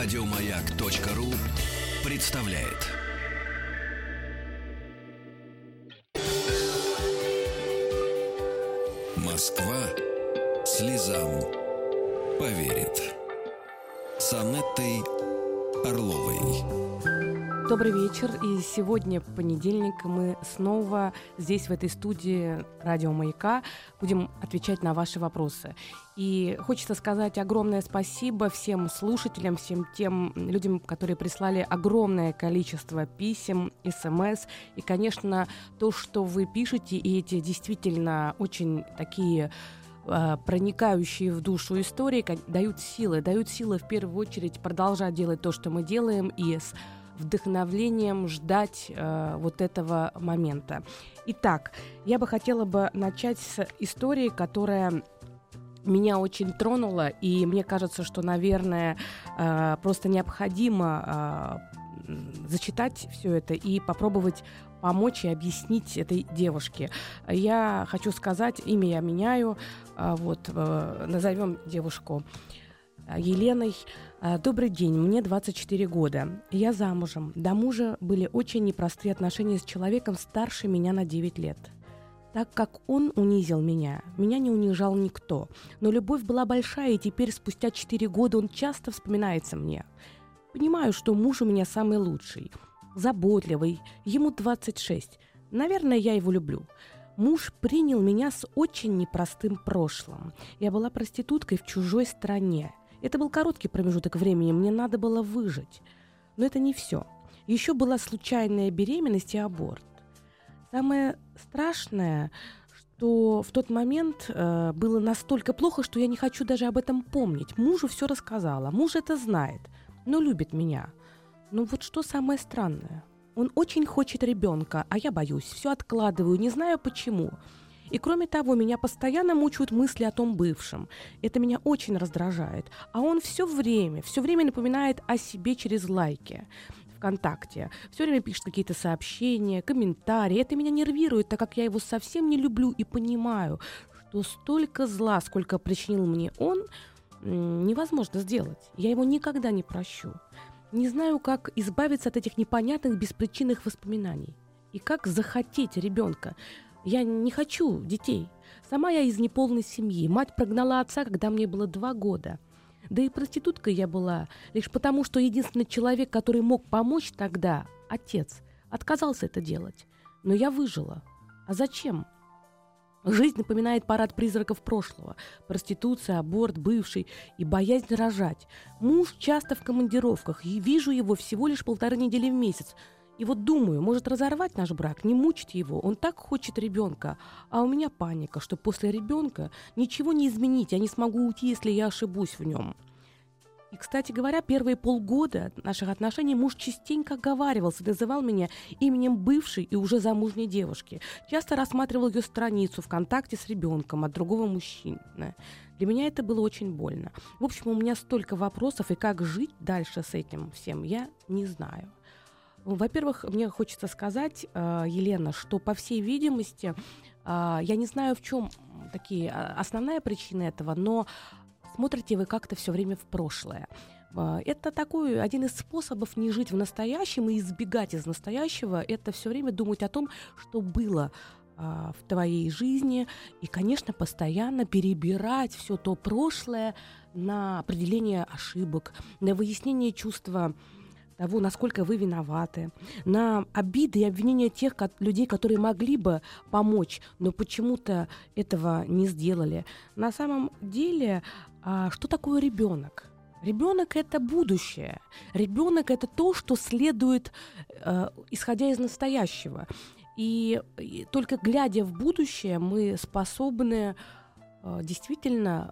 Радиомаяк.ру представляет. Москва слезам поверит. С Анеттой Орловой. Добрый вечер. И сегодня, понедельник, мы снова здесь, в этой студии радио «Маяка», будем отвечать на ваши вопросы. И хочется сказать огромное спасибо всем слушателям, всем тем людям, которые прислали огромное количество писем, смс. И, конечно, то, что вы пишете, и эти действительно очень такие а, проникающие в душу истории, дают силы, дают силы в первую очередь продолжать делать то, что мы делаем, и с вдохновлением ждать э, вот этого момента. Итак, я бы хотела бы начать с истории, которая меня очень тронула, и мне кажется, что, наверное, э, просто необходимо э, зачитать все это и попробовать помочь и объяснить этой девушке. Я хочу сказать, имя я меняю, э, вот, э, назовем девушку Еленой. А, добрый день, мне 24 года. Я замужем. До мужа были очень непростые отношения с человеком старше меня на 9 лет. Так как он унизил меня, меня не унижал никто. Но любовь была большая, и теперь, спустя 4 года, он часто вспоминается мне. Понимаю, что муж у меня самый лучший, заботливый, ему 26. Наверное, я его люблю. Муж принял меня с очень непростым прошлым. Я была проституткой в чужой стране. Это был короткий промежуток времени, мне надо было выжить. Но это не все. Еще была случайная беременность и аборт. Самое страшное, что в тот момент э, было настолько плохо, что я не хочу даже об этом помнить. Мужу все рассказала. Муж это знает, но любит меня. Но вот что самое странное. Он очень хочет ребенка, а я боюсь, все откладываю, не знаю почему. И кроме того, меня постоянно мучают мысли о том бывшем. Это меня очень раздражает. А он все время, все время напоминает о себе через лайки. ВКонтакте. Все время пишет какие-то сообщения, комментарии. Это меня нервирует, так как я его совсем не люблю и понимаю, что столько зла, сколько причинил мне он, невозможно сделать. Я его никогда не прощу. Не знаю, как избавиться от этих непонятных беспричинных воспоминаний. И как захотеть ребенка. Я не хочу детей. Сама я из неполной семьи. Мать прогнала отца, когда мне было два года. Да и проституткой я была, лишь потому, что единственный человек, который мог помочь тогда, отец, отказался это делать. Но я выжила. А зачем? Жизнь напоминает парад призраков прошлого. Проституция, аборт, бывший и боязнь рожать. Муж часто в командировках, и вижу его всего лишь полторы недели в месяц – и вот думаю, может разорвать наш брак, не мучить его. Он так хочет ребенка. А у меня паника, что после ребенка ничего не изменить. Я не смогу уйти, если я ошибусь в нем. И, кстати говоря, первые полгода наших отношений муж частенько оговаривался, называл меня именем бывшей и уже замужней девушки. Часто рассматривал ее страницу ВКонтакте с ребенком от другого мужчины. Для меня это было очень больно. В общем, у меня столько вопросов, и как жить дальше с этим всем, я не знаю. Во-первых, мне хочется сказать, э, Елена, что, по всей видимости, э, я не знаю, в чем такие а, основная причина этого, но смотрите вы как-то все время в прошлое. Это такой один из способов не жить в настоящем и избегать из настоящего. Это все время думать о том, что было в твоей жизни и, конечно, постоянно перебирать все то прошлое на определение ошибок, на выяснение чувства того, насколько вы виноваты, на обиды и обвинения тех людей, которые могли бы помочь, но почему-то этого не сделали. На самом деле, а, что такое ребенок? Ребенок это будущее. Ребенок это то, что следует, э, исходя из настоящего. И, и только глядя в будущее, мы способны э, действительно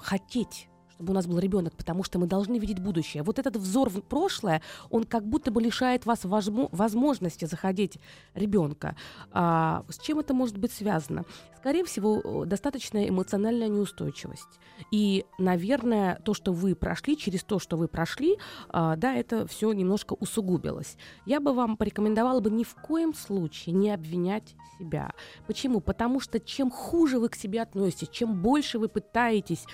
хотеть чтобы у нас был ребенок, потому что мы должны видеть будущее. Вот этот взор в прошлое, он как будто бы лишает вас возможности заходить ребенка. А, с чем это может быть связано? Скорее всего, достаточная эмоциональная неустойчивость. И, наверное, то, что вы прошли, через то, что вы прошли, а, да, это все немножко усугубилось. Я бы вам порекомендовала бы ни в коем случае не обвинять себя. Почему? Потому что чем хуже вы к себе относитесь, чем больше вы пытаетесь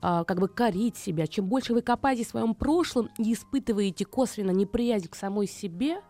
а, как бы корить себя, чем больше вы копаете в своем прошлом и испытываете косвенно неприязнь к самой себе,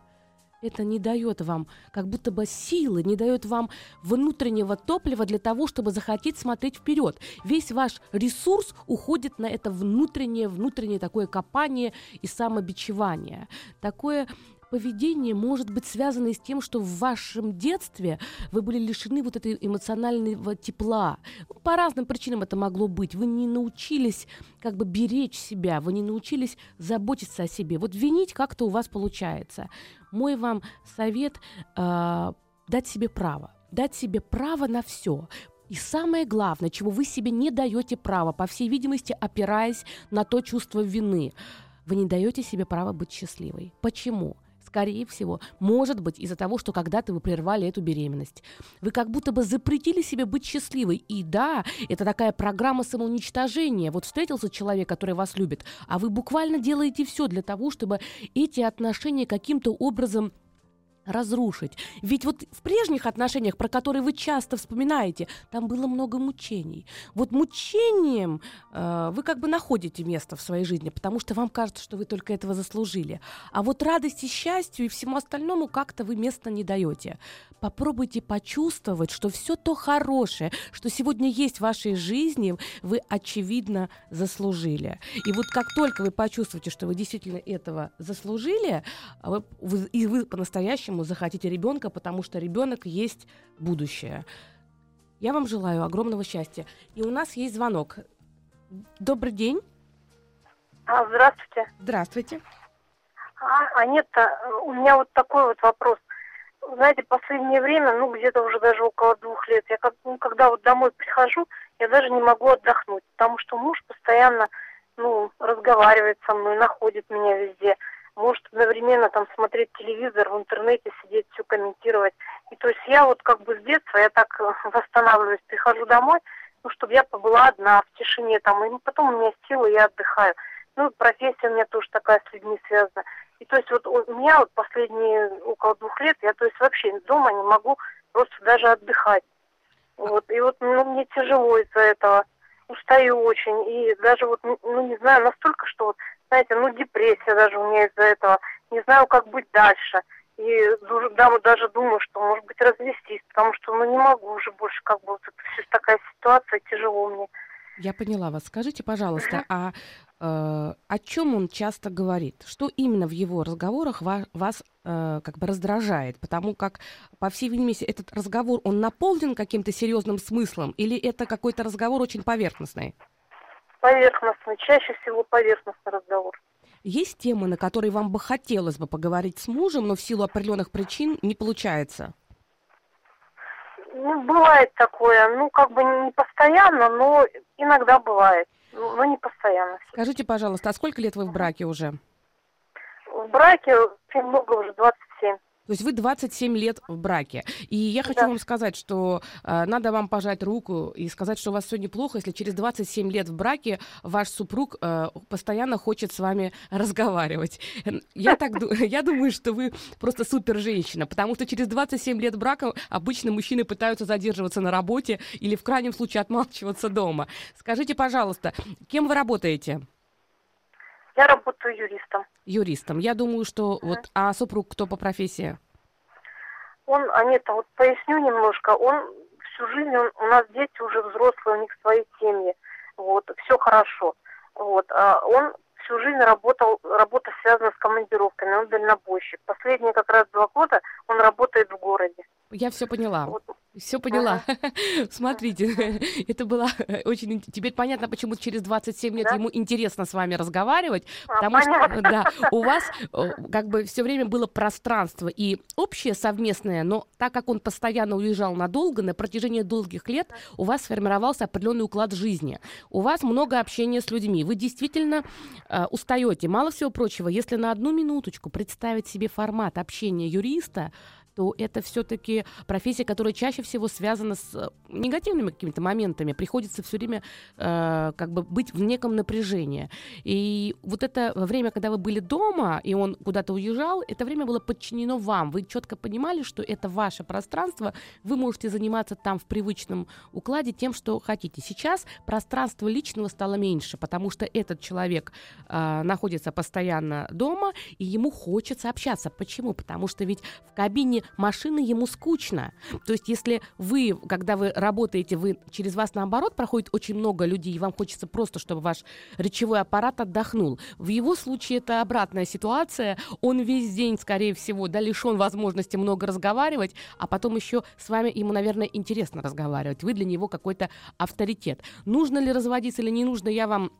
это не дает вам как будто бы силы, не дает вам внутреннего топлива для того, чтобы захотеть смотреть вперед. Весь ваш ресурс уходит на это внутреннее, внутреннее такое копание и самобичевание. Такое поведение может быть связано и с тем, что в вашем детстве вы были лишены вот этой эмоционального тепла. По разным причинам это могло быть. Вы не научились как бы беречь себя, вы не научились заботиться о себе. Вот винить как-то у вас получается. Мой вам совет э, дать себе право. Дать себе право на все. И самое главное, чего вы себе не даете права, по всей видимости, опираясь на то чувство вины, вы не даете себе право быть счастливой. Почему? Скорее всего, может быть из-за того, что когда-то вы прервали эту беременность. Вы как будто бы запретили себе быть счастливой. И да, это такая программа самоуничтожения. Вот встретился человек, который вас любит, а вы буквально делаете все для того, чтобы эти отношения каким-то образом разрушить. Ведь вот в прежних отношениях, про которые вы часто вспоминаете, там было много мучений. Вот мучением э, вы как бы находите место в своей жизни, потому что вам кажется, что вы только этого заслужили. А вот радости, счастью и всему остальному как-то вы места не даете. Попробуйте почувствовать, что все то хорошее, что сегодня есть в вашей жизни, вы очевидно заслужили. И вот как только вы почувствуете, что вы действительно этого заслужили, вы, вы, и вы по-настоящему по-настоящему захотите ребенка, потому что ребенок есть будущее. Я вам желаю огромного счастья. И у нас есть звонок. Добрый день. А, здравствуйте. Здравствуйте. А, Анетта, у меня вот такой вот вопрос. Знаете, последнее время, ну, где-то уже даже около двух лет, я как, ну, когда вот домой прихожу, я даже не могу отдохнуть, потому что муж постоянно, ну, разговаривает со мной, находит меня везде может одновременно там смотреть телевизор, в интернете сидеть, все комментировать. И то есть я вот как бы с детства, я так э, восстанавливаюсь, прихожу домой, ну, чтобы я побыла одна, в тишине там, и потом у меня силы, я отдыхаю. Ну, профессия у меня тоже такая с людьми связана. И то есть вот у меня вот последние около двух лет, я то есть вообще дома не могу просто даже отдыхать. Вот, и вот ну, мне тяжело из-за этого, устаю очень, и даже вот, ну, не знаю, настолько, что вот знаете, ну депрессия даже у меня из-за этого. Не знаю, как быть дальше. И да, даже думаю, что, может быть, развестись, потому что, ну, не могу уже больше, как бы, вот это все такая ситуация, тяжело мне. Я поняла вас. Скажите, пожалуйста, а э, о чем он часто говорит? Что именно в его разговорах вас, вас э, как бы раздражает? Потому как, по всей видимости, этот разговор, он наполнен каким-то серьезным смыслом или это какой-то разговор очень поверхностный? Поверхностный, чаще всего поверхностный разговор. Есть темы, на которые вам бы хотелось бы поговорить с мужем, но в силу определенных причин не получается? Ну, бывает такое. Ну, как бы не постоянно, но иногда бывает. Ну, но не постоянно. Скажите, пожалуйста, а сколько лет вы в браке уже? В браке очень много, уже 27. То есть вы 27 лет в браке. И я хочу да. вам сказать, что э, надо вам пожать руку и сказать, что у вас все неплохо, если через 27 лет в браке ваш супруг э, постоянно хочет с вами разговаривать. Я, так, я думаю, что вы просто супер женщина, потому что через 27 лет брака обычно мужчины пытаются задерживаться на работе или в крайнем случае отмалчиваться дома. Скажите, пожалуйста, кем вы работаете? Я работаю юристом. Юристом. Я думаю, что mm-hmm. вот, а супруг кто по профессии? Он, а нет, вот поясню немножко. Он всю жизнь, он, у нас дети уже взрослые, у них свои семьи. Вот, все хорошо. Вот, а он всю жизнь работал, работа связана с командировками, он дальнобойщик. Последние как раз два года он работает в городе. Я все поняла. Вот. Все поняла. Ага. Смотрите, это было очень... Теперь понятно, почему через 27 лет да? ему интересно с вами разговаривать, а, потому понятно. что да, у вас как бы все время было пространство и общее совместное, но так как он постоянно уезжал надолго, на протяжении долгих лет у вас сформировался определенный уклад жизни. У вас много общения с людьми. Вы действительно э, устаете. Мало всего прочего, если на одну минуточку представить себе формат общения юриста, то это все-таки профессия, которая чаще всего связана с э, негативными какими-то моментами. Приходится все время э, как бы быть в неком напряжении. И вот это время, когда вы были дома, и он куда-то уезжал, это время было подчинено вам. Вы четко понимали, что это ваше пространство, вы можете заниматься там в привычном укладе тем, что хотите. Сейчас пространство личного стало меньше, потому что этот человек э, находится постоянно дома, и ему хочется общаться. Почему? Потому что ведь в кабине машины ему скучно. То есть если вы, когда вы работаете, вы через вас наоборот проходит очень много людей, и вам хочется просто, чтобы ваш речевой аппарат отдохнул. В его случае это обратная ситуация. Он весь день, скорее всего, да, лишен возможности много разговаривать, а потом еще с вами ему, наверное, интересно разговаривать. Вы для него какой-то авторитет. Нужно ли разводиться или не нужно, я вам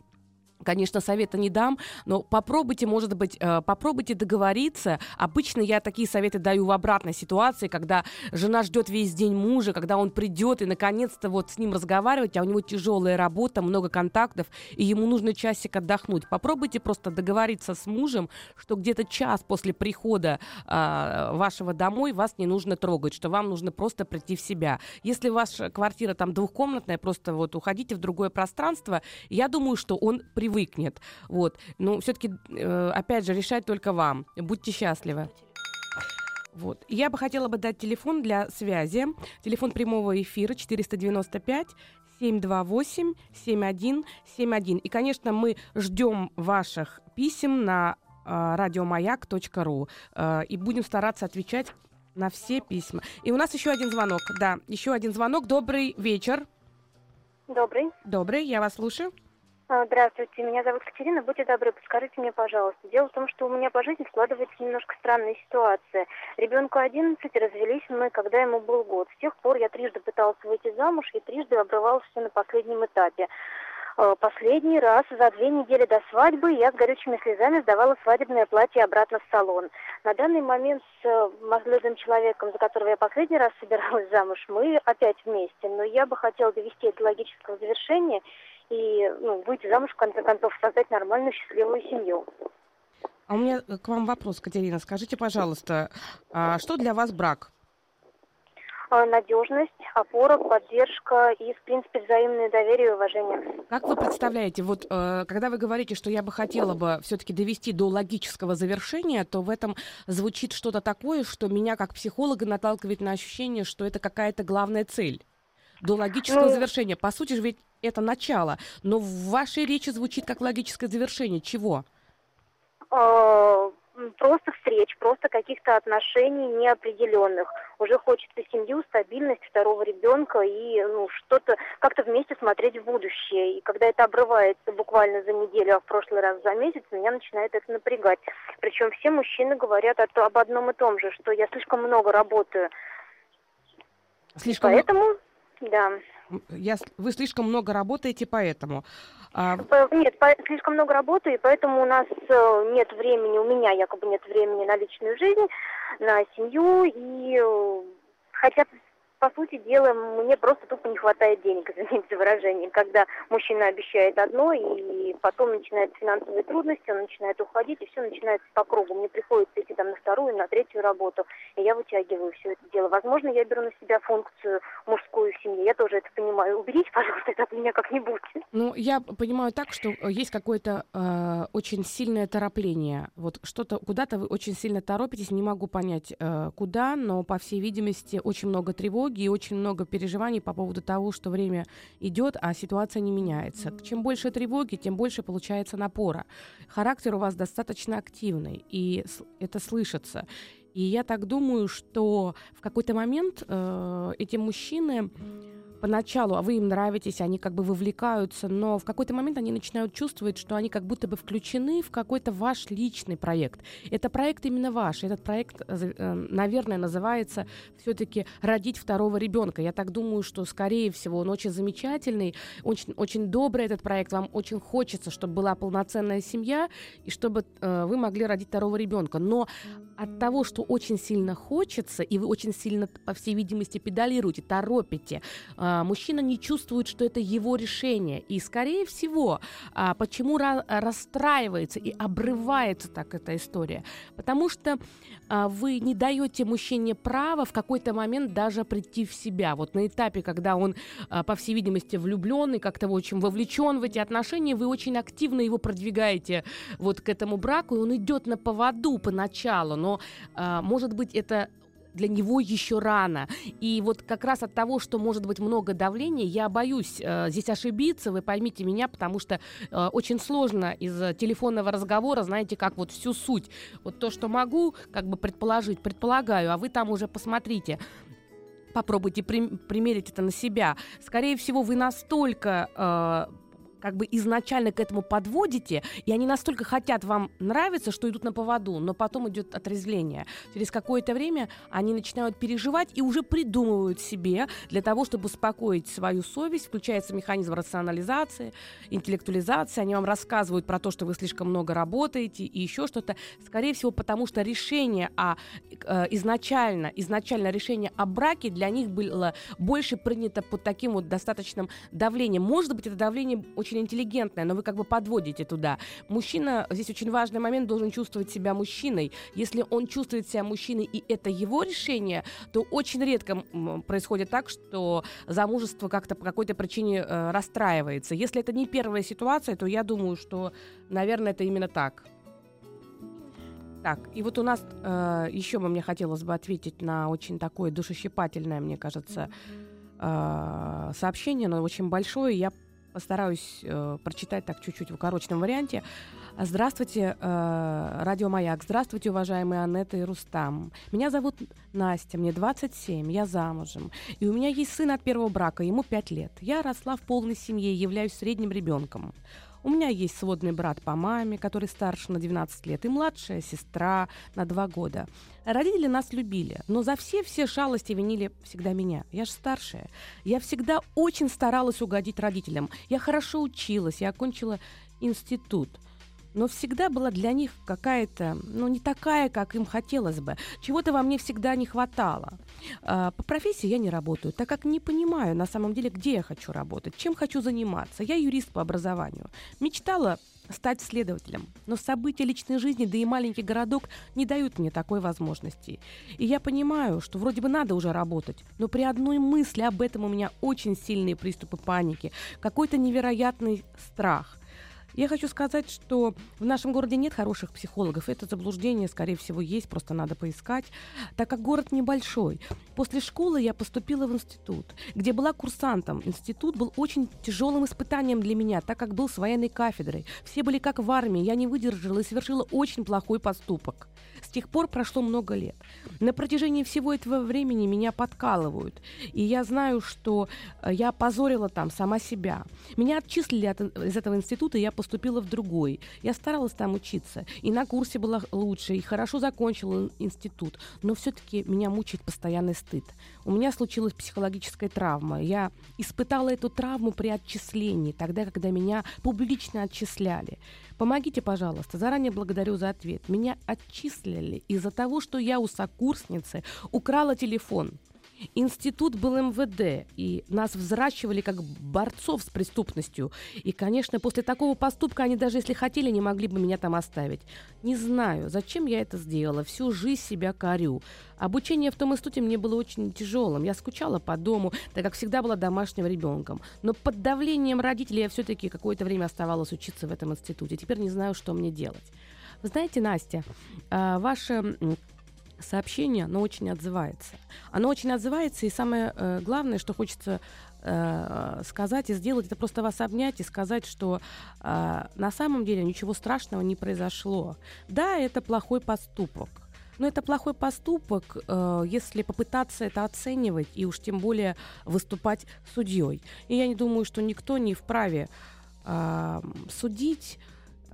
Конечно, совета не дам, но попробуйте, может быть, э, попробуйте договориться. Обычно я такие советы даю в обратной ситуации, когда жена ждет весь день мужа, когда он придет и наконец-то вот с ним разговаривать, а у него тяжелая работа, много контактов, и ему нужно часик отдохнуть. Попробуйте просто договориться с мужем, что где-то час после прихода э, вашего домой вас не нужно трогать, что вам нужно просто прийти в себя. Если ваша квартира там двухкомнатная, просто вот уходите в другое пространство, я думаю, что он привык привыкнет. Вот. Но все-таки, э, опять же, решать только вам. Будьте счастливы. Вот. Я бы хотела бы дать телефон для связи. Телефон прямого эфира 495 728 7171. И, конечно, мы ждем ваших писем на э, радиомаяк.ру э, и будем стараться отвечать на все письма. И у нас еще один звонок. Да, еще один звонок. Добрый вечер. Добрый. Добрый, я вас слушаю. А, здравствуйте, меня зовут Катерина. Будьте добры, подскажите мне, пожалуйста. Дело в том, что у меня по жизни складывается немножко странная ситуация. Ребенку 11, развелись мы, когда ему был год. С тех пор я трижды пыталась выйти замуж и трижды обрывалась все на последнем этапе. А, последний раз за две недели до свадьбы я с горючими слезами сдавала свадебное платье обратно в салон. На данный момент с э, молодым человеком, за которого я последний раз собиралась замуж, мы опять вместе. Но я бы хотела довести это логического завершения и ну, выйти замуж, в конце концов, создать нормальную, счастливую семью. А у меня к вам вопрос, Катерина. Скажите, пожалуйста, а что для вас брак? А, надежность, опора, поддержка и, в принципе, взаимное доверие и уважение. Как вы представляете, вот э, когда вы говорите, что я бы хотела бы все-таки довести до логического завершения, то в этом звучит что-то такое, что меня как психолога наталкивает на ощущение, что это какая-то главная цель до логического ну, завершения. По сути же ведь это начало, но в вашей речи звучит как логическое завершение. Чего? А, просто встреч, просто каких-то отношений неопределенных. Уже хочется семью, стабильность второго ребенка и ну, что-то как-то вместе смотреть в будущее. И когда это обрывается буквально за неделю, а в прошлый раз за месяц, меня начинает это напрягать. Причем все мужчины говорят об одном и том же, что я слишком много работаю. Слишком... Поэтому да. Я, вы слишком много работаете, поэтому. А... Нет, по, слишком много работаю, и поэтому у нас э, нет времени, у меня якобы нет времени на личную жизнь, на семью, и э, хотя по сути дела, мне просто тупо не хватает денег, извините за выражение, когда мужчина обещает одно, и потом начинаются финансовые трудности, он начинает уходить, и все начинается по кругу. Мне приходится идти там на вторую, на третью работу, и я вытягиваю все это дело. Возможно, я беру на себя функцию мужскую в семье, я тоже это понимаю. Уберите, пожалуйста, это от меня как-нибудь. Ну, я понимаю так, что э, есть какое-то э, очень сильное торопление. Вот что-то, куда-то вы очень сильно торопитесь, не могу понять, э, куда, но, по всей видимости, очень много тревоги, тревоги и очень много переживаний по поводу того, что время идет, а ситуация не меняется. Чем больше тревоги, тем больше получается напора. Характер у вас достаточно активный, и это слышится. И я так думаю, что в какой-то момент э, эти мужчины поначалу, а вы им нравитесь, они как бы вовлекаются, но в какой-то момент они начинают чувствовать, что они как будто бы включены в какой-то ваш личный проект. Это проект именно ваш. Этот проект, э, э, наверное, называется все-таки «Родить второго ребенка». Я так думаю, что, скорее всего, он очень замечательный, очень, очень добрый этот проект. Вам очень хочется, чтобы была полноценная семья и чтобы э, вы могли родить второго ребенка. Но от того, что очень сильно хочется, и вы очень сильно, по всей видимости, педалируете, торопите, а, мужчина не чувствует, что это его решение. И, скорее всего, а, почему расстраивается и обрывается так эта история? Потому что а, вы не даете мужчине права в какой-то момент даже прийти в себя. Вот на этапе, когда он, по всей видимости, влюблен и как-то очень вовлечен в эти отношения, вы очень активно его продвигаете вот к этому браку, и он идет на поводу поначалу, но, может быть, это для него еще рано. И вот как раз от того, что может быть много давления, я боюсь э, здесь ошибиться, вы поймите меня, потому что э, очень сложно из телефонного разговора, знаете, как вот всю суть. Вот то, что могу как бы предположить, предполагаю, а вы там уже посмотрите попробуйте примерить это на себя. Скорее всего, вы настолько э, как бы изначально к этому подводите, и они настолько хотят вам нравиться, что идут на поводу, но потом идет отрезвление. Через какое-то время они начинают переживать и уже придумывают себе для того, чтобы успокоить свою совесть, включается механизм рационализации, интеллектуализации, они вам рассказывают про то, что вы слишком много работаете и еще что-то, скорее всего, потому что решение о, э, изначально, изначально решение о браке для них было больше принято под таким вот достаточным давлением. Может быть, это давление очень очень интеллигентная, но вы как бы подводите туда. Мужчина, здесь очень важный момент, должен чувствовать себя мужчиной. Если он чувствует себя мужчиной, и это его решение, то очень редко происходит так, что замужество как-то по какой-то причине э, расстраивается. Если это не первая ситуация, то я думаю, что, наверное, это именно так. Так, и вот у нас э, еще бы мне хотелось бы ответить на очень такое душещипательное, мне кажется, э, сообщение, но очень большое. Я Постараюсь э, прочитать так чуть-чуть в укороченном варианте. Здравствуйте, э, Радио Маяк. Здравствуйте, уважаемые Анетта и Рустам. Меня зовут Настя, мне 27, я замужем. И у меня есть сын от первого брака, ему 5 лет. Я росла в полной семье являюсь средним ребенком. У меня есть сводный брат по маме, который старше на 12 лет, и младшая сестра на 2 года. Родители нас любили, но за все-все шалости винили всегда меня. Я же старшая. Я всегда очень старалась угодить родителям. Я хорошо училась, я окончила институт но всегда была для них какая-то, ну, не такая, как им хотелось бы. Чего-то во мне всегда не хватало. А, по профессии я не работаю, так как не понимаю на самом деле, где я хочу работать, чем хочу заниматься. Я юрист по образованию. Мечтала стать следователем. Но события личной жизни, да и маленький городок не дают мне такой возможности. И я понимаю, что вроде бы надо уже работать, но при одной мысли об этом у меня очень сильные приступы паники, какой-то невероятный страх. Я хочу сказать, что в нашем городе нет хороших психологов. Это заблуждение, скорее всего, есть, просто надо поискать. Так как город небольшой. После школы я поступила в институт, где была курсантом. Институт был очень тяжелым испытанием для меня, так как был с военной кафедрой. Все были как в армии. Я не выдержала и совершила очень плохой поступок. С тех пор прошло много лет. На протяжении всего этого времени меня подкалывают. И я знаю, что э, я опозорила там сама себя. Меня отчислили от, из этого института, и я в другой. Я старалась там учиться. И на курсе была лучше, и хорошо закончила институт. Но все-таки меня мучает постоянный стыд. У меня случилась психологическая травма. Я испытала эту травму при отчислении, тогда, когда меня публично отчисляли. Помогите, пожалуйста. Заранее благодарю за ответ. Меня отчислили из-за того, что я у сокурсницы украла телефон. Институт был МВД, и нас взращивали как борцов с преступностью. И, конечно, после такого поступка они даже если хотели, не могли бы меня там оставить. Не знаю, зачем я это сделала. Всю жизнь себя корю. Обучение в том институте мне было очень тяжелым. Я скучала по дому, так как всегда была домашним ребенком. Но под давлением родителей я все-таки какое-то время оставалась учиться в этом институте. Теперь не знаю, что мне делать. Знаете, Настя, а, ваше сообщение, оно очень отзывается. Оно очень отзывается, и самое э, главное, что хочется э, сказать и сделать, это просто вас обнять и сказать, что э, на самом деле ничего страшного не произошло. Да, это плохой поступок. Но это плохой поступок, э, если попытаться это оценивать и уж тем более выступать судьей. И я не думаю, что никто не вправе э, судить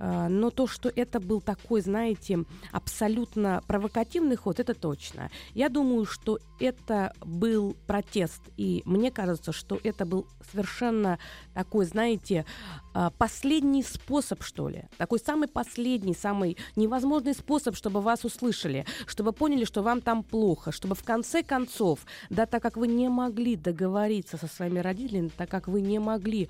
но то, что это был такой, знаете, абсолютно провокативный ход, это точно. Я думаю, что это был протест, и мне кажется, что это был совершенно такой, знаете, а, последний способ, что ли, такой самый последний, самый невозможный способ, чтобы вас услышали, чтобы поняли, что вам там плохо, чтобы в конце концов, да, так как вы не могли договориться со своими родителями, так как вы не могли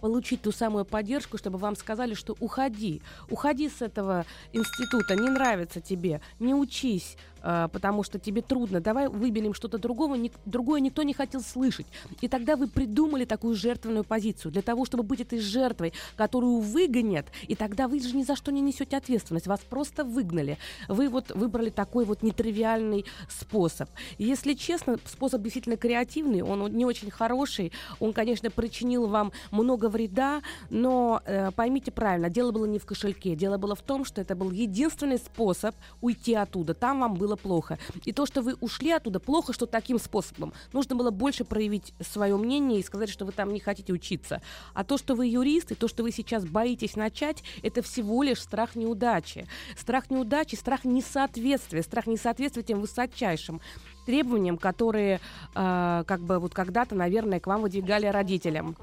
получить ту самую поддержку, чтобы вам сказали, что уходи, уходи с этого института, не нравится тебе, не учись, потому что тебе трудно, давай выберем что-то другого, ни, другое никто не хотел слышать. И тогда вы придумали такую жертвенную позицию для того, чтобы быть этой жертвой, которую выгонят, и тогда вы же ни за что не несете ответственность, вас просто выгнали. Вы вот выбрали такой вот нетривиальный способ. Если честно, способ действительно креативный, он не очень хороший, он, конечно, причинил вам много вреда, но э, поймите правильно, дело было не в кошельке, дело было в том, что это был единственный способ уйти оттуда. Там вам было плохо. И то, что вы ушли оттуда, плохо, что таким способом. Нужно было больше проявить свое мнение и сказать, что вы там не хотите учиться. А то, что вы юрист, и то, что вы сейчас боитесь начать, это всего лишь страх неудачи. Страх неудачи, страх несоответствия, страх несоответствия тем высочайшим требованиям, которые э, как бы вот когда-то, наверное, к вам выдвигали родителям.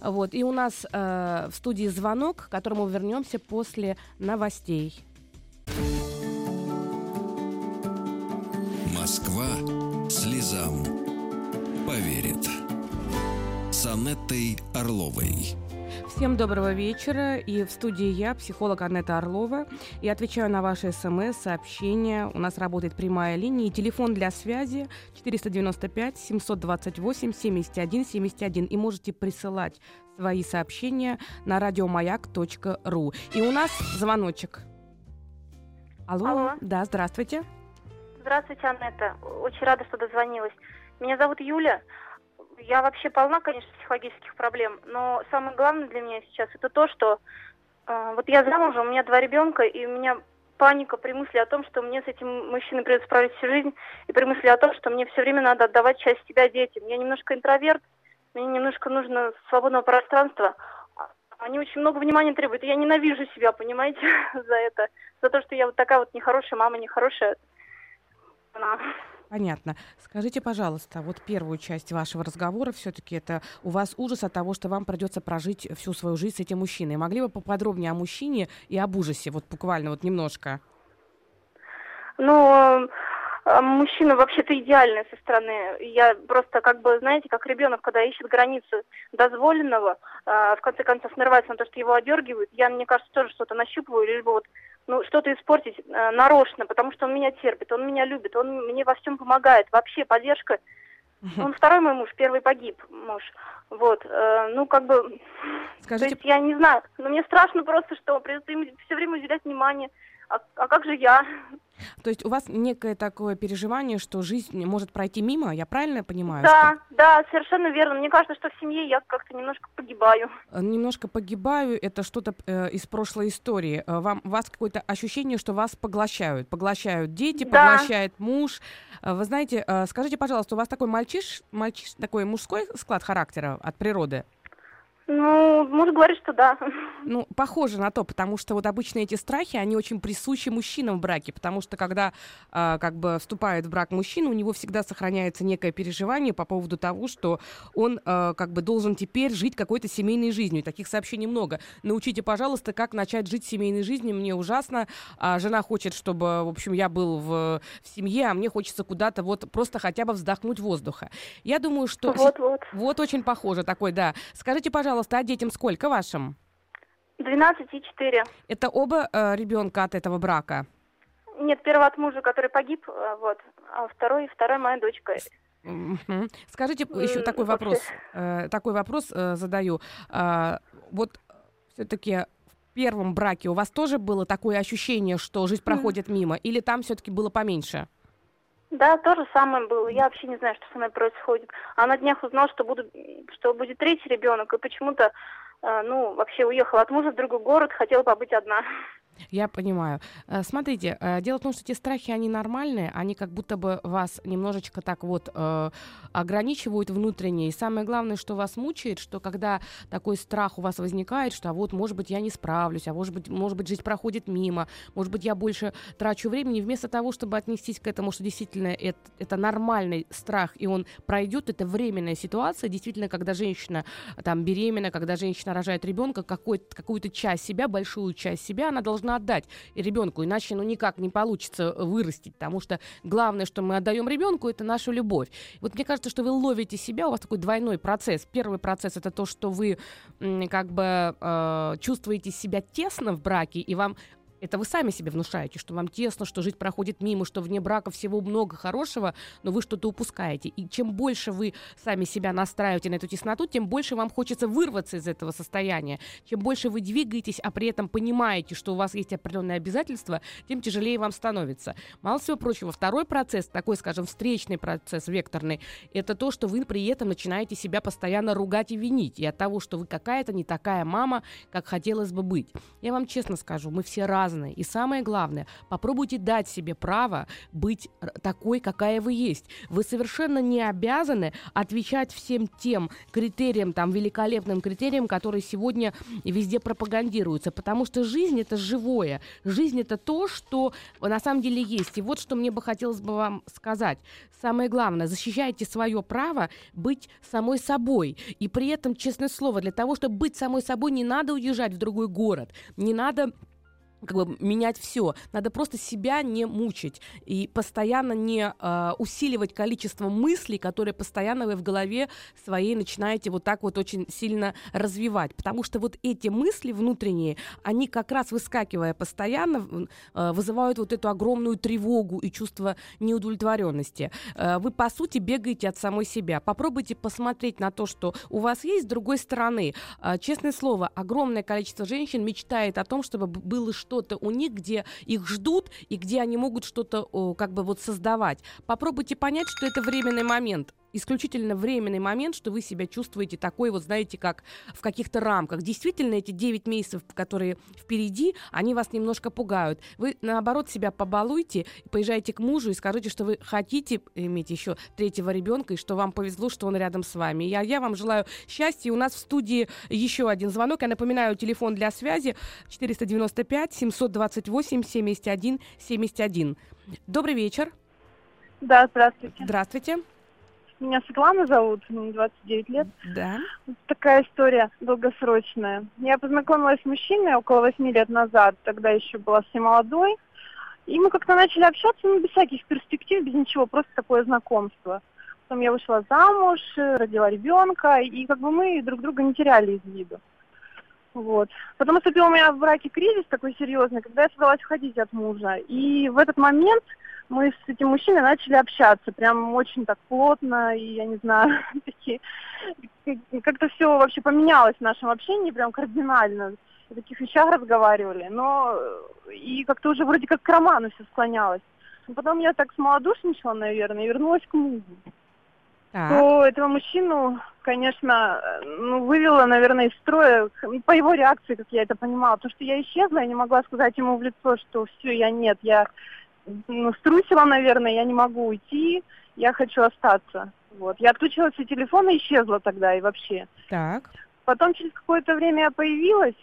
Вот. И у нас э, в студии звонок, к которому вернемся после новостей. Москва слезам поверит. С Анеттой Орловой. Всем доброго вечера. И в студии я, психолог Анетта Орлова. И отвечаю на ваши смс, сообщения. У нас работает прямая линия. И телефон для связи 495 728 71 71. И можете присылать свои сообщения на радиомаяк.ру. И у нас звоночек. Алло. Алло. Да, здравствуйте. Здравствуйте, Анетта. Очень рада, что дозвонилась. Меня зовут Юля. Я вообще полна, конечно, психологических проблем, но самое главное для меня сейчас это то, что э, вот я замужем, у меня два ребенка, и у меня паника при мысли о том, что мне с этим мужчиной придется справить всю жизнь, и при мысли о том, что мне все время надо отдавать часть себя детям. Я немножко интроверт, мне немножко нужно свободного пространства. Они очень много внимания требуют, и я ненавижу себя, понимаете, за это, за то, что я вот такая вот нехорошая мама, нехорошая. Она. Понятно. Скажите, пожалуйста, вот первую часть вашего разговора все-таки это у вас ужас от того, что вам придется прожить всю свою жизнь с этим мужчиной. Могли бы поподробнее о мужчине и об ужасе, вот буквально вот немножко? Ну, мужчина вообще-то идеальный со стороны. Я просто как бы, знаете, как ребенок, когда ищет границы дозволенного, э, в конце концов нарывается на то, что его одергивают. Я, мне кажется, тоже что-то нащупываю, либо вот ну, что-то испортить э, нарочно, потому что он меня терпит, он меня любит, он мне во всем помогает. Вообще поддержка. Он второй мой муж, первый погиб муж. Вот, э, ну, как бы, Скажите... то есть я не знаю, но мне страшно просто, что придется им все время уделять внимание. А, а как же я? То есть у вас некое такое переживание, что жизнь может пройти мимо, я правильно понимаю? Да, что... да, совершенно верно. Мне кажется, что в семье я как-то немножко погибаю. Э, немножко погибаю, это что-то э, из прошлой истории. Э, вам, у вас какое-то ощущение, что вас поглощают. Поглощают дети, Да. поглощает муж. Э, Вы знаете, э, скажите, пожалуйста, у вас такой мальчиш, мальчиш, такой мужской склад характера от природы? Ну, муж говорит, что да. Ну, похоже на то, потому что вот обычно эти страхи, они очень присущи мужчинам в браке, потому что когда а, как бы вступает в брак мужчина, у него всегда сохраняется некое переживание по поводу того, что он а, как бы должен теперь жить какой-то семейной жизнью. И таких сообщений много. Научите, пожалуйста, как начать жить семейной жизнью. Мне ужасно. А жена хочет, чтобы, в общем, я был в, в семье, а мне хочется куда-то вот просто хотя бы вздохнуть воздуха. Я думаю, что... Вот-вот. Вот очень похоже такой, да. Скажите, пожалуйста, а детям сколько вашим? 12 и 4. Это оба э, ребенка от этого брака? Нет, первый от мужа, который погиб, э, вот, а второй, вторая моя дочка. Скажите еще М, такой вопрос, э, такой вопрос э, задаю. А, вот все-таки в первом браке у вас тоже было такое ощущение, что жизнь проходит мимо, или там все-таки было поменьше? Да, то же самое было. Я вообще не знаю, что со мной происходит. А на днях узнал, что, буду, что будет третий ребенок, и почему-то, э, ну, вообще уехала от мужа в другой город, хотела побыть одна. Я понимаю. Э, смотрите, э, дело в том, что эти страхи, они нормальные, они как будто бы вас немножечко так вот э, ограничивают внутренне. И самое главное, что вас мучает, что когда такой страх у вас возникает, что а вот, может быть, я не справлюсь, а может быть, может быть, жизнь проходит мимо, может быть, я больше трачу времени, вместо того, чтобы отнестись к этому, что действительно это, это нормальный страх, и он пройдет, это временная ситуация, действительно, когда женщина там беременна, когда женщина рожает ребенка, какую-то часть себя, большую часть себя, она должна нужно отдать ребенку, иначе ну никак не получится вырастить, потому что главное, что мы отдаем ребенку, это наша любовь. Вот мне кажется, что вы ловите себя, у вас такой двойной процесс. Первый процесс это то, что вы как бы э, чувствуете себя тесно в браке, и вам это вы сами себе внушаете, что вам тесно, что жить проходит мимо, что вне брака всего много хорошего, но вы что-то упускаете. И чем больше вы сами себя настраиваете на эту тесноту, тем больше вам хочется вырваться из этого состояния. Чем больше вы двигаетесь, а при этом понимаете, что у вас есть определенные обязательства, тем тяжелее вам становится. Мало всего прочего, второй процесс, такой, скажем, встречный процесс, векторный, это то, что вы при этом начинаете себя постоянно ругать и винить. И от того, что вы какая-то не такая мама, как хотелось бы быть. Я вам честно скажу, мы все разные разные. И самое главное, попробуйте дать себе право быть такой, какая вы есть. Вы совершенно не обязаны отвечать всем тем критериям, там, великолепным критериям, которые сегодня везде пропагандируются. Потому что жизнь это живое. Жизнь это то, что на самом деле есть. И вот что мне бы хотелось бы вам сказать. Самое главное, защищайте свое право быть самой собой. И при этом, честное слово, для того, чтобы быть самой собой, не надо уезжать в другой город. Не надо как бы менять все. Надо просто себя не мучить и постоянно не э, усиливать количество мыслей, которые постоянно вы в голове своей начинаете вот так вот очень сильно развивать. Потому что вот эти мысли внутренние, они как раз выскакивая постоянно, э, вызывают вот эту огромную тревогу и чувство неудовлетворенности. Э, вы, по сути, бегаете от самой себя. Попробуйте посмотреть на то, что у вас есть с другой стороны. Э, честное слово, огромное количество женщин мечтает о том, чтобы было что что-то у них, где их ждут и где они могут что-то как бы вот создавать. Попробуйте понять, что это временный момент исключительно временный момент, что вы себя чувствуете такой, вот знаете, как в каких-то рамках. Действительно, эти 9 месяцев, которые впереди, они вас немножко пугают. Вы, наоборот, себя побалуйте, поезжайте к мужу и скажите, что вы хотите иметь еще третьего ребенка, и что вам повезло, что он рядом с вами. Я, я вам желаю счастья. У нас в студии еще один звонок. Я напоминаю, телефон для связи 495 728 71 71. Добрый вечер. Да, здравствуйте. Здравствуйте. Меня Светлана зовут, мне 29 лет. Да. Такая история долгосрочная. Я познакомилась с мужчиной около 8 лет назад, тогда еще была совсем молодой. И мы как-то начали общаться, ну, без всяких перспектив, без ничего, просто такое знакомство. Потом я вышла замуж, родила ребенка, и как бы мы друг друга не теряли из виду. Вот. Потом наступил у меня в браке кризис такой серьезный, когда я собралась уходить от мужа. И в этот момент мы с этим мужчиной начали общаться, прям очень так плотно, и я не знаю, такие, как-то все вообще поменялось в нашем общении, прям кардинально. О таких вещах разговаривали, но и как-то уже вроде как к роману все склонялось. Но потом я так смолодушничала, наверное, и вернулась к мужу. Так. То этого мужчину, конечно, ну, вывела, наверное, из строя, по его реакции, как я это понимала, потому что я исчезла, я не могла сказать ему в лицо, что все, я нет, я ну, струсила, наверное, я не могу уйти, я хочу остаться. Вот. Я отключилась от телефона и исчезла тогда и вообще. Так. Потом через какое-то время я появилась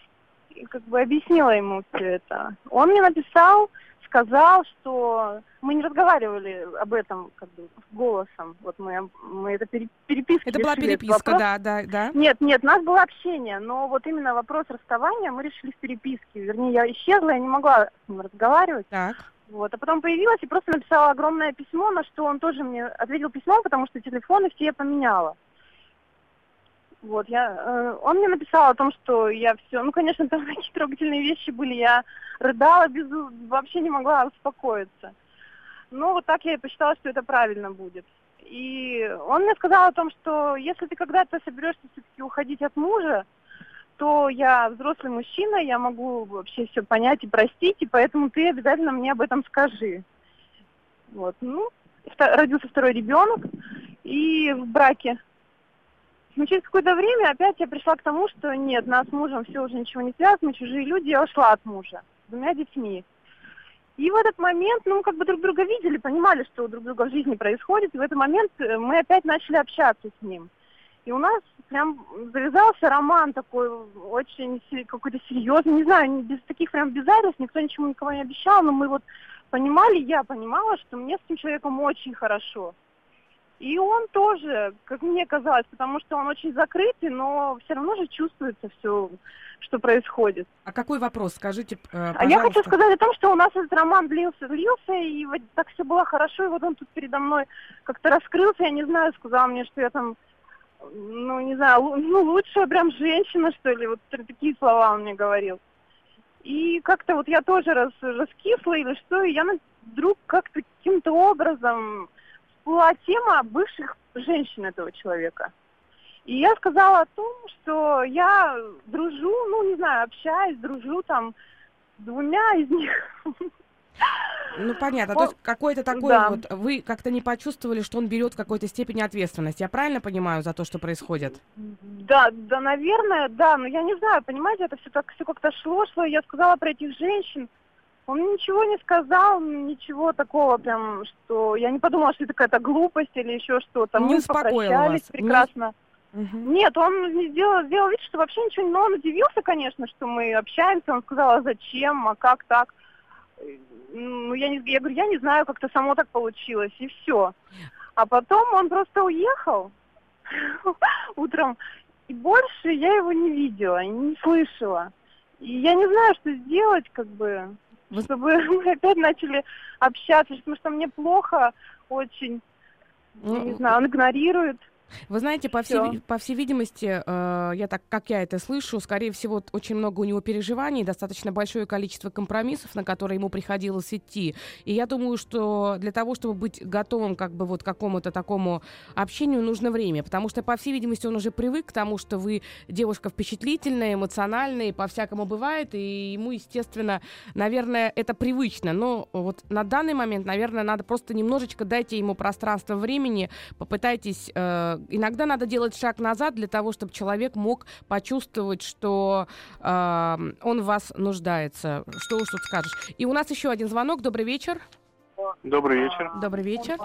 и как бы объяснила ему все это. Он мне написал, сказал, что мы не разговаривали об этом как бы голосом. Вот мы, мы это переписка. Это была переписка, да, да, да. Нет, нет, у нас было общение, но вот именно вопрос расставания мы решили в переписке. Вернее, я исчезла, я не могла с ним разговаривать. Так. Вот. А потом появилась и просто написала огромное письмо, на что он тоже мне ответил письмо, потому что телефоны все я поменяла. Вот, я, э, он мне написал о том, что я все, ну, конечно, там такие трогательные вещи были, я рыдала, без, вообще не могла успокоиться. Ну, вот так я и посчитала, что это правильно будет. И он мне сказал о том, что если ты когда-то соберешься все-таки уходить от мужа, что я взрослый мужчина, я могу вообще все понять и простить, и поэтому ты обязательно мне об этом скажи. Вот, ну, родился второй ребенок, и в браке. Но через какое-то время опять я пришла к тому, что нет, нас с мужем все уже ничего не связано, мы чужие люди, я ушла от мужа. двумя детьми. И в этот момент, ну, мы как бы друг друга видели, понимали, что друг друга в жизни происходит, и в этот момент э, мы опять начали общаться с ним. И у нас прям завязался роман такой очень какой-то серьезный, не знаю, без таких прям обязательств, никто ничего никого не обещал, но мы вот понимали, я понимала, что мне с этим человеком очень хорошо. И он тоже, как мне казалось, потому что он очень закрытый, но все равно же чувствуется все, что происходит. А какой вопрос, скажите, э, А я хочу сказать о том, что у нас этот роман длился, длился, и вот так все было хорошо, и вот он тут передо мной как-то раскрылся, я не знаю, сказал мне, что я там, ну, не знаю, ну, лучшая прям женщина, что ли, вот такие слова он мне говорил. И как-то вот я тоже раз, раскисла или что, и я вдруг как-то каким-то образом всплыла тема бывших женщин этого человека. И я сказала о том, что я дружу, ну, не знаю, общаюсь, дружу там с двумя из них. Ну, понятно. То есть какой-то такой да. вот... Вы как-то не почувствовали, что он берет в какой-то степени ответственность. Я правильно понимаю за то, что происходит? Да, да, наверное, да. Но я не знаю, понимаете, это все так все как-то шло, шло. Я сказала про этих женщин. Он ничего не сказал, ничего такого прям, что... Я не подумала, что это какая-то глупость или еще что-то. Не Мы попрощались вас. прекрасно. Не... Угу. Нет, он сделал, сделал вид, что вообще ничего не... Но он удивился, конечно, что мы общаемся. Он сказал, а зачем, а как так? Ну, я, не, я говорю, я не знаю, как-то само так получилось, и все. А потом он просто уехал утром, и больше я его не видела, не слышала. И я не знаю, что сделать, как бы чтобы мы опять начали общаться, потому что мне плохо очень. Ну, не знаю, он игнорирует. Вы знаете, по всей, по всей видимости, э, я так, как я это слышу, скорее всего, очень много у него переживаний, достаточно большое количество компромиссов, на которые ему приходилось идти. И я думаю, что для того, чтобы быть готовым как бы вот к какому-то такому общению, нужно время, потому что, по всей видимости, он уже привык к тому, что вы девушка впечатлительная, эмоциональная, по-всякому бывает, и ему, естественно, наверное, это привычно. Но вот на данный момент, наверное, надо просто немножечко дайте ему пространство времени, попытайтесь э, иногда надо делать шаг назад для того, чтобы человек мог почувствовать, что э, он в вас нуждается. Что уж тут скажешь. И у нас еще один звонок. Добрый вечер. Добрый вечер. Добрый вечер.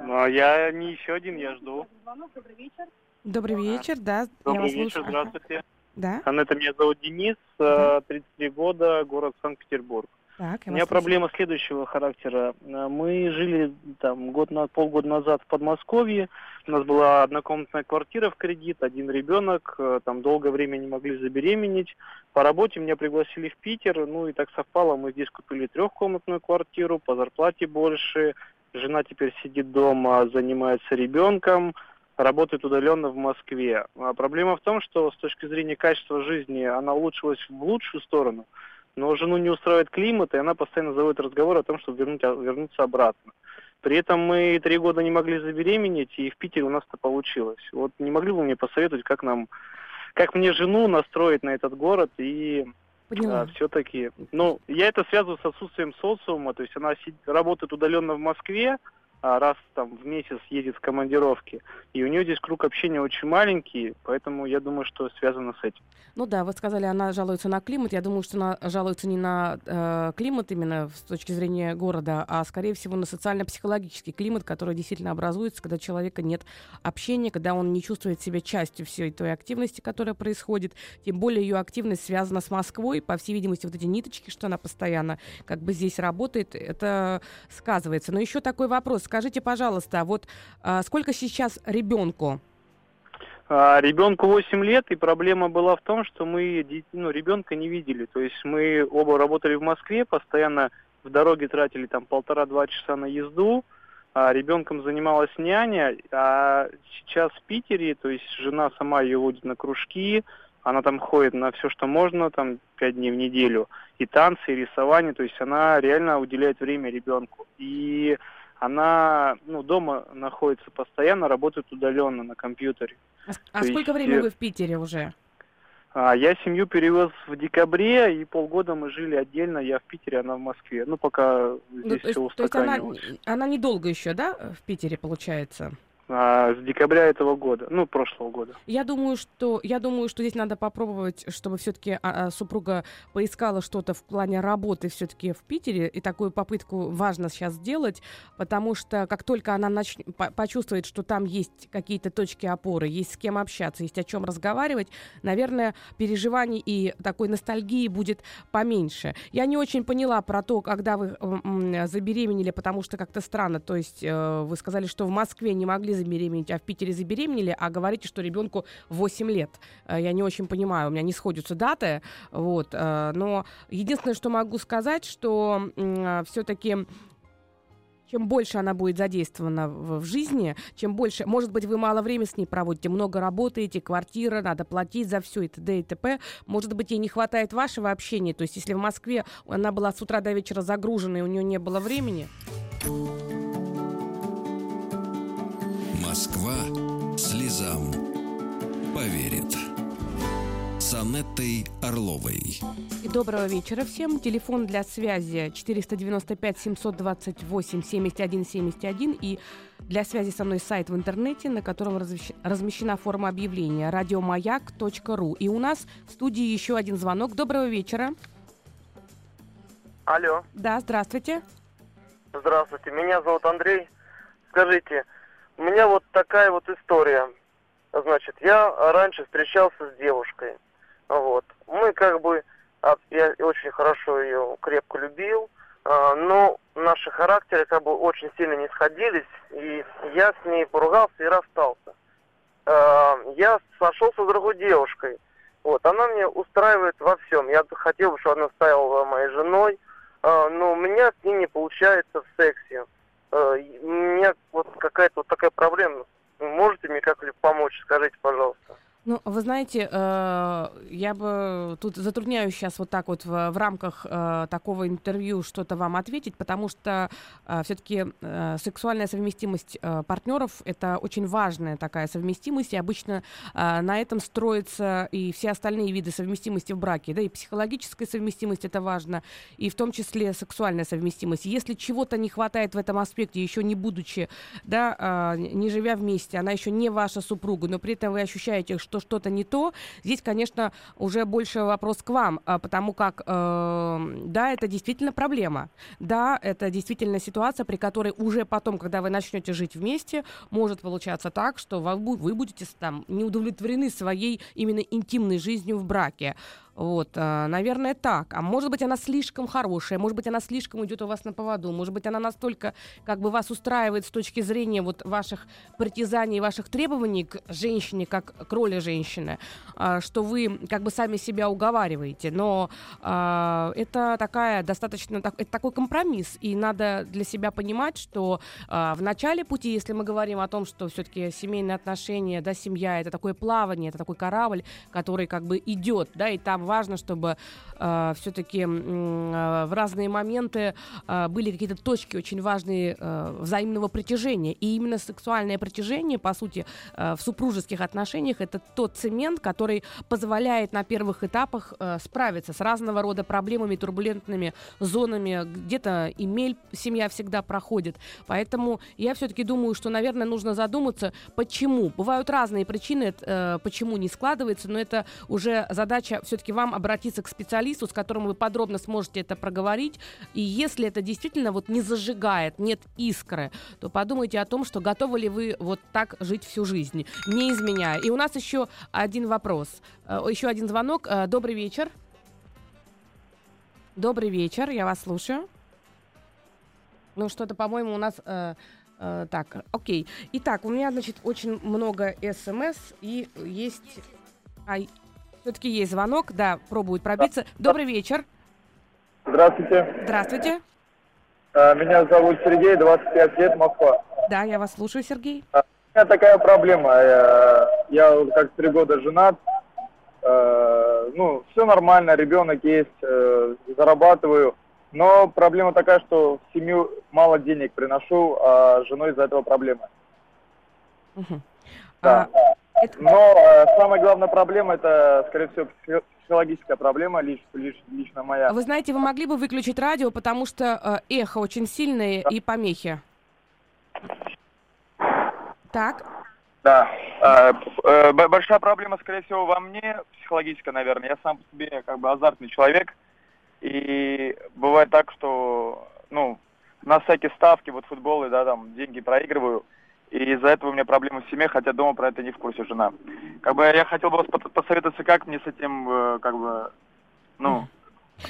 Ну, а я не еще один, я жду. Добрый вечер. Добрый вечер, да. Добрый я вечер, слушаю. здравствуйте. Да. Анетта, меня зовут Денис, да. 33 года, город Санкт-Петербург. Так, У меня проблема следующего характера. Мы жили там год на полгода назад в Подмосковье. У нас была однокомнатная квартира в кредит, один ребенок. Э, там долгое время не могли забеременеть. По работе меня пригласили в Питер. Ну и так совпало, мы здесь купили трехкомнатную квартиру, по зарплате больше. Жена теперь сидит дома, занимается ребенком работает удаленно в Москве. А проблема в том, что с точки зрения качества жизни она улучшилась в лучшую сторону но жену не устраивает климат, и она постоянно заводит разговор о том, чтобы вернуть, вернуться обратно. При этом мы три года не могли забеременеть, и в Питере у нас это получилось. Вот не могли бы вы мне посоветовать, как нам, как мне жену настроить на этот город и а, все-таки, ну, я это связываю с отсутствием социума, то есть она работает удаленно в Москве, а, раз там в месяц едет в командировки. И у нее здесь круг общения очень маленький, поэтому я думаю, что связано с этим. Ну да, вы сказали, она жалуется на климат. Я думаю, что она жалуется не на э, климат именно с точки зрения города, а скорее всего на социально-психологический климат, который действительно образуется, когда человека нет общения, когда он не чувствует себя частью всей той активности, которая происходит. Тем более ее активность связана с Москвой. По всей видимости, вот эти ниточки, что она постоянно как бы здесь работает, это сказывается. Но еще такой вопрос Скажите, пожалуйста, вот а, сколько сейчас ребенку? А, ребенку 8 лет, и проблема была в том, что мы ну, ребенка не видели. То есть мы оба работали в Москве, постоянно в дороге тратили там полтора-два часа на езду, а ребенком занималась няня, а сейчас в Питере, то есть жена сама ее водит на кружки, она там ходит на все, что можно, там пять дней в неделю, и танцы, и рисование, то есть она реально уделяет время ребенку. И она ну, дома находится постоянно, работает удаленно на компьютере. А, а сколько есть, времени вы в Питере уже? А, я семью перевез в декабре, и полгода мы жили отдельно, я в Питере, она в Москве. Ну, пока ну, здесь ну, все устаканилось. То есть она, она недолго еще, да, в Питере, получается? А, с декабря этого года, ну, прошлого года. Я думаю, что, я думаю, что здесь надо попробовать, чтобы все-таки а, а, супруга поискала что-то в плане работы все-таки в Питере, и такую попытку важно сейчас сделать, потому что как только она нач... почувствует, что там есть какие-то точки опоры, есть с кем общаться, есть о чем разговаривать, наверное, переживаний и такой ностальгии будет поменьше. Я не очень поняла про то, когда вы забеременели, потому что как-то странно, то есть э, вы сказали, что в Москве не могли забеременеть, а в Питере забеременели, а говорите, что ребенку 8 лет. Э, я не очень понимаю, у меня не сходятся даты, вот, э, но единственное, что могу сказать, что э, все-таки чем больше она будет задействована в, жизни, чем больше, может быть, вы мало времени с ней проводите, много работаете, квартира, надо платить за все и т.д. и т.п. Может быть, ей не хватает вашего общения, то есть если в Москве она была с утра до вечера загружена, и у нее не было времени. Москва слезам поверит. С Анеттой Орловой. И доброго вечера всем. Телефон для связи 495 728 71 71 и для связи со мной сайт в интернете, на котором размещена форма объявления радиомаяк.ру. И у нас в студии еще один звонок. Доброго вечера. Алло. Да, здравствуйте. Здравствуйте, меня зовут Андрей. Скажите, у меня вот такая вот история. Значит, я раньше встречался с девушкой. Вот. Мы как бы, я очень хорошо ее крепко любил, а, но наши характеры как бы очень сильно не сходились, и я с ней поругался и расстался. А, я сошелся с другой девушкой. Вот, она мне устраивает во всем. Я хотел бы, чтобы она стала моей женой, а, но у меня с ней не получается в сексе. Э, у меня вот какая-то вот такая проблема. Можете мне как-либо помочь? Скажите, пожалуйста. Ну, вы знаете, э, я бы тут затрудняюсь сейчас вот так вот в, в рамках э, такого интервью что-то вам ответить, потому что э, все-таки э, сексуальная совместимость э, партнеров это очень важная такая совместимость, и обычно э, на этом строятся и все остальные виды совместимости в браке, да, и психологическая совместимость это важно, и в том числе сексуальная совместимость. Если чего-то не хватает в этом аспекте, еще не будучи, да, э, не живя вместе, она еще не ваша супруга, но при этом вы ощущаете, что что что-то не то, здесь, конечно, уже больше вопрос к вам, а, потому как, э, да, это действительно проблема. Да, это действительно ситуация, при которой уже потом, когда вы начнете жить вместе, может получаться так, что вы, будете там не удовлетворены своей именно интимной жизнью в браке. Вот, а, наверное, так. А может быть, она слишком хорошая, может быть, она слишком идет у вас на поводу, может быть, она настолько как бы вас устраивает с точки зрения вот ваших притязаний, ваших требований к женщине, как к роли женщины, а, что вы как бы сами себя уговариваете. Но а, это такая достаточно, это такой компромисс, и надо для себя понимать, что в начале пути, если мы говорим о том, что все-таки семейные отношения, да, семья, это такое плавание, это такой корабль, который как бы идет, да, и там важно, чтобы э, все-таки э, в разные моменты э, были какие-то точки очень важные э, взаимного притяжения. И именно сексуальное притяжение, по сути, э, в супружеских отношениях это тот цемент, который позволяет на первых этапах э, справиться с разного рода проблемами, турбулентными зонами. Где-то имель семья всегда проходит. Поэтому я все-таки думаю, что, наверное, нужно задуматься, почему. Бывают разные причины, э, почему не складывается, но это уже задача все-таки вам обратиться к специалисту, с которым вы подробно сможете это проговорить. И если это действительно вот не зажигает, нет искры, то подумайте о том, что готовы ли вы вот так жить всю жизнь, не изменяя. И у нас еще один вопрос, э, еще один звонок. Э, добрый вечер. Добрый вечер, я вас слушаю. Ну, что-то, по-моему, у нас... Э, э, так, окей. Итак, у меня, значит, очень много смс и есть... А, все-таки есть звонок, да, пробуют пробиться. Добрый вечер. Здравствуйте. Здравствуйте. А, меня зовут Сергей, 25 лет, Москва. Да, я вас слушаю, Сергей. А, у меня такая проблема. Я, как три года женат. Э, ну, все нормально, ребенок есть, э, зарабатываю. Но проблема такая, что в семью мало денег приношу, а женой из-за этого проблема. Угу. Да. А. Но э, самая главная проблема это, скорее всего, психологическая проблема, лишь, лишь, лично моя. Вы знаете, вы могли бы выключить радио, потому что э, эхо очень сильное да. и помехи. Так. Да. Э, э, большая проблема, скорее всего, во мне, психологическая, наверное. Я сам по себе как бы азартный человек. И бывает так, что, ну, на всякие ставки, вот футболы, да, там, деньги проигрываю. И из-за этого у меня проблемы в семье, хотя дома про это не в курсе жена. Как бы я хотел бы вас посоветоваться, как мне с этим, э, как бы, ну,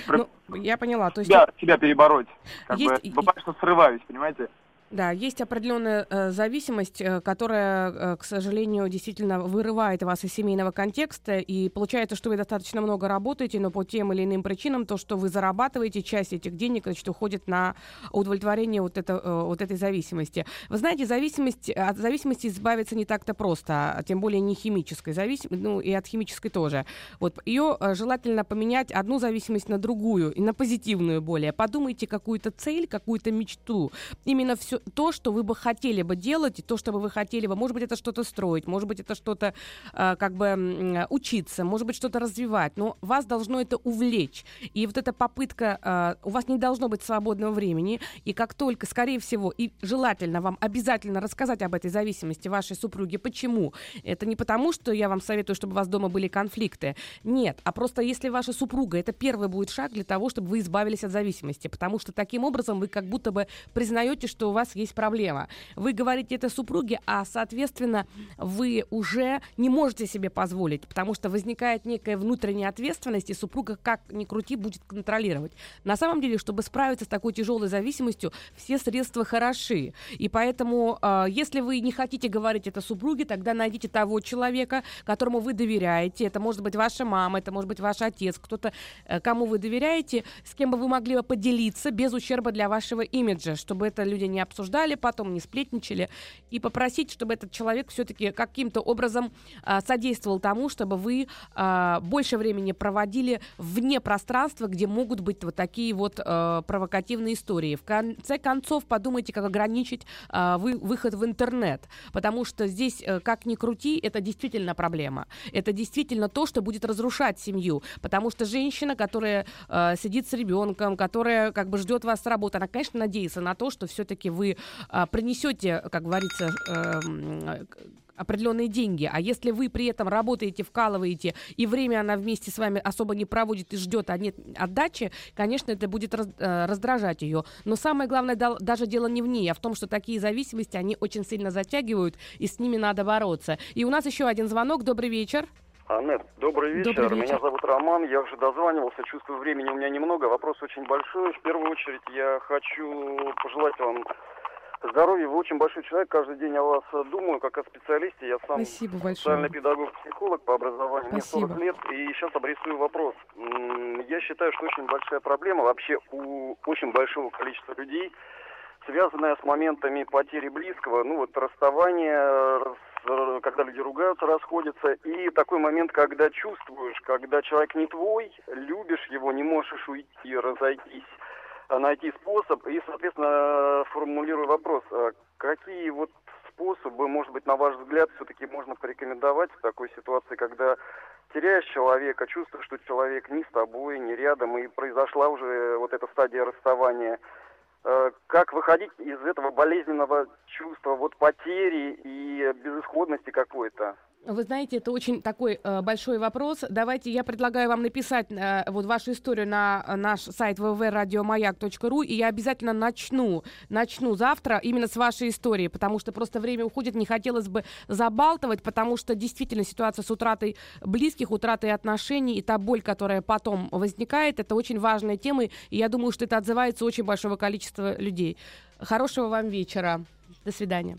ну, я поняла. То есть... Себя, себя перебороть. Как есть... бы, бывает, что срываюсь, понимаете? Да, есть определенная э, зависимость, э, которая, э, к сожалению, действительно вырывает вас из семейного контекста, и получается, что вы достаточно много работаете, но по тем или иным причинам то, что вы зарабатываете, часть этих денег, значит, уходит на удовлетворение вот, это, э, вот этой зависимости. Вы знаете, зависимость, от зависимости избавиться не так-то просто, а тем более не химической зависимости, ну и от химической тоже. Вот ее э, желательно поменять одну зависимость на другую, и на позитивную более. Подумайте какую-то цель, какую-то мечту. Именно все то, что вы бы хотели бы делать, и то, что бы вы хотели бы, может быть, это что-то строить, может быть, это что-то э, как бы учиться, может быть, что-то развивать, но вас должно это увлечь. И вот эта попытка, э, у вас не должно быть свободного времени, и как только, скорее всего, и желательно вам обязательно рассказать об этой зависимости вашей супруги. Почему? Это не потому, что я вам советую, чтобы у вас дома были конфликты. Нет, а просто если ваша супруга, это первый будет шаг для того, чтобы вы избавились от зависимости, потому что таким образом вы как будто бы признаете, что у вас есть проблема. Вы говорите это супруге, а, соответственно, вы уже не можете себе позволить, потому что возникает некая внутренняя ответственность, и супруга, как ни крути, будет контролировать. На самом деле, чтобы справиться с такой тяжелой зависимостью, все средства хороши. И поэтому, э, если вы не хотите говорить это супруге, тогда найдите того человека, которому вы доверяете. Это может быть ваша мама, это может быть ваш отец, кто-то, э, кому вы доверяете, с кем бы вы могли поделиться без ущерба для вашего имиджа, чтобы это люди не обсуждали обсуждали, потом не сплетничали, и попросить, чтобы этот человек все-таки каким-то образом а, содействовал тому, чтобы вы а, больше времени проводили вне пространства, где могут быть вот такие вот а, провокативные истории. В конце концов, подумайте, как ограничить а, вы, выход в интернет, потому что здесь, а, как ни крути, это действительно проблема. Это действительно то, что будет разрушать семью, потому что женщина, которая а, сидит с ребенком, которая как бы ждет вас с работы, она, конечно, надеется на то, что все-таки вы а, принесете, как говорится, э, определенные деньги. А если вы при этом работаете, вкалываете, и время она вместе с вами особо не проводит и ждет, а нет отдачи, конечно, это будет раз, э, раздражать ее. Но самое главное да, даже дело не в ней, а в том, что такие зависимости, они очень сильно затягивают, и с ними надо бороться. И у нас еще один звонок. Добрый вечер. Аннет, добрый вечер. добрый вечер. Меня зовут Роман, я уже дозванивался, чувствую времени у меня немного, вопрос очень большой. В первую очередь я хочу пожелать вам здоровья. Вы очень большой человек. Каждый день о вас думаю, как о специалисте. Я сам Спасибо социальный педагог, психолог по образованию. Спасибо. Мне 40 лет. И сейчас обрисую вопрос. Я считаю, что очень большая проблема вообще у очень большого количества людей, связанная с моментами потери близкого, ну вот расставания, когда люди ругаются, расходятся, и такой момент, когда чувствуешь, когда человек не твой, любишь его, не можешь уйти, разойтись, Э, найти способ и, соответственно, формулирую вопрос, а какие вот способы, может быть, на ваш взгляд, все-таки можно порекомендовать в такой ситуации, когда теряешь человека, чувствуешь, что человек не с тобой, не рядом, и произошла уже вот эта стадия расставания. Э, как выходить из этого болезненного чувства вот потери и безысходности какой-то? Вы знаете, это очень такой э, большой вопрос. Давайте я предлагаю вам написать э, вот вашу историю на э, наш сайт www.radiomayak.ru, и я обязательно начну, начну завтра именно с вашей истории, потому что просто время уходит, не хотелось бы забалтывать, потому что действительно ситуация с утратой близких, утратой отношений и та боль, которая потом возникает, это очень важная тема, и я думаю, что это отзывается очень большого количества людей. Хорошего вам вечера. До свидания.